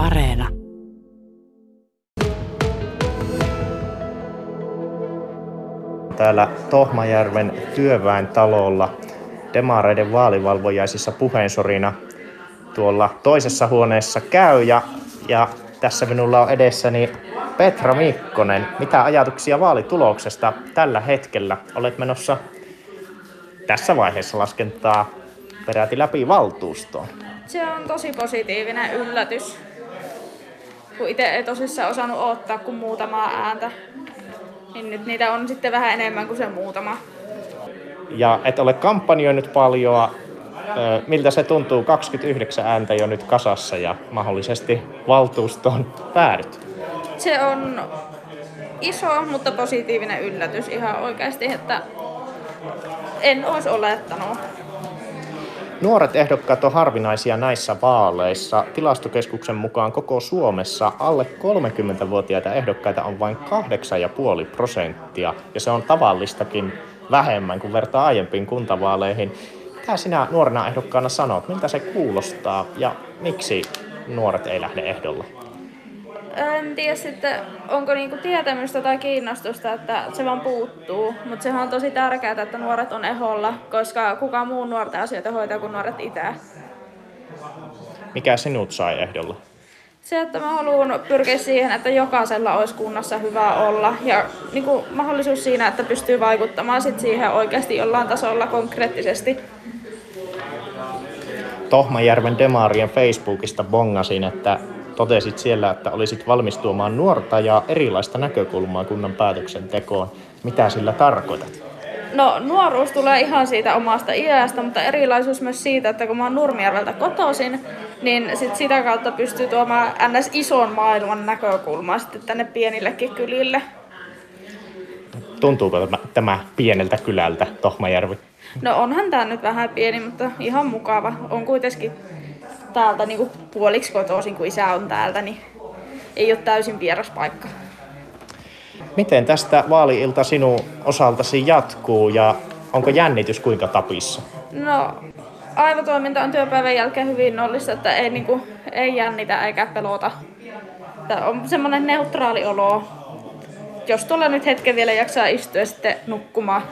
Areena. Täällä Tohmajärven työväen talolla demareiden vaalivalvojaisissa puheensorina tuolla toisessa huoneessa käy ja, ja tässä minulla on edessäni Petra Mikkonen. Mitä ajatuksia vaalituloksesta tällä hetkellä? Olet menossa tässä vaiheessa laskentaa peräti läpi valtuustoon. Se on tosi positiivinen yllätys, kun itse ei tosissaan osannut ottaa kuin muutamaa ääntä. Niin nyt niitä on sitten vähän enemmän kuin se muutama. Ja et ole kampanjoinut paljon. Miltä se tuntuu? 29 ääntä jo nyt kasassa ja mahdollisesti valtuustoon päädyt. Se on iso, mutta positiivinen yllätys ihan oikeasti, että en olisi olettanut. Nuoret ehdokkaat on harvinaisia näissä vaaleissa. Tilastokeskuksen mukaan koko Suomessa alle 30-vuotiaita ehdokkaita on vain 8,5 prosenttia. Ja se on tavallistakin vähemmän kuin vertaa aiempiin kuntavaaleihin. Mitä sinä nuorena ehdokkaana sanot? Miltä se kuulostaa ja miksi nuoret ei lähde ehdolle? En tiedä sitten, onko niinku tietämystä tai kiinnostusta, että se vaan puuttuu. Mutta sehän on tosi tärkeää, että nuoret on eholla, koska kuka muu nuorten asioita hoitaa kuin nuoret itse. Mikä sinut sai ehdolla? Se, että mä haluan pyrkiä siihen, että jokaisella olisi kunnassa hyvä olla ja niin kuin mahdollisuus siinä, että pystyy vaikuttamaan sit siihen oikeasti jollain tasolla konkreettisesti. Tohmajärven Demarien Facebookista bongasin, että totesit siellä, että olisit valmis tuomaan nuorta ja erilaista näkökulmaa kunnan päätöksentekoon. Mitä sillä tarkoitat? No nuoruus tulee ihan siitä omasta iästä, mutta erilaisuus myös siitä, että kun mä oon Nurmijärveltä kotoisin, niin sit sitä kautta pystyy tuomaan ns. ison maailman näkökulmaa sitten tänne pienillekin kylille. Tuntuuko tämä, tämä pieneltä kylältä, Tohmajärvi? No onhan tämä nyt vähän pieni, mutta ihan mukava. On kuitenkin täältä niin kuin puoliksi kotoisin, kun isä on täältä, niin ei ole täysin vieras paikka. Miten tästä vaaliilta sinun osaltasi jatkuu ja onko jännitys kuinka tapissa? No, aivotoiminta on työpäivän jälkeen hyvin nollissa, että ei, niin kuin, ei jännitä eikä pelota. Tämä on semmoinen neutraali olo. Jos tuolla nyt hetken vielä jaksaa istua sitten nukkumaan,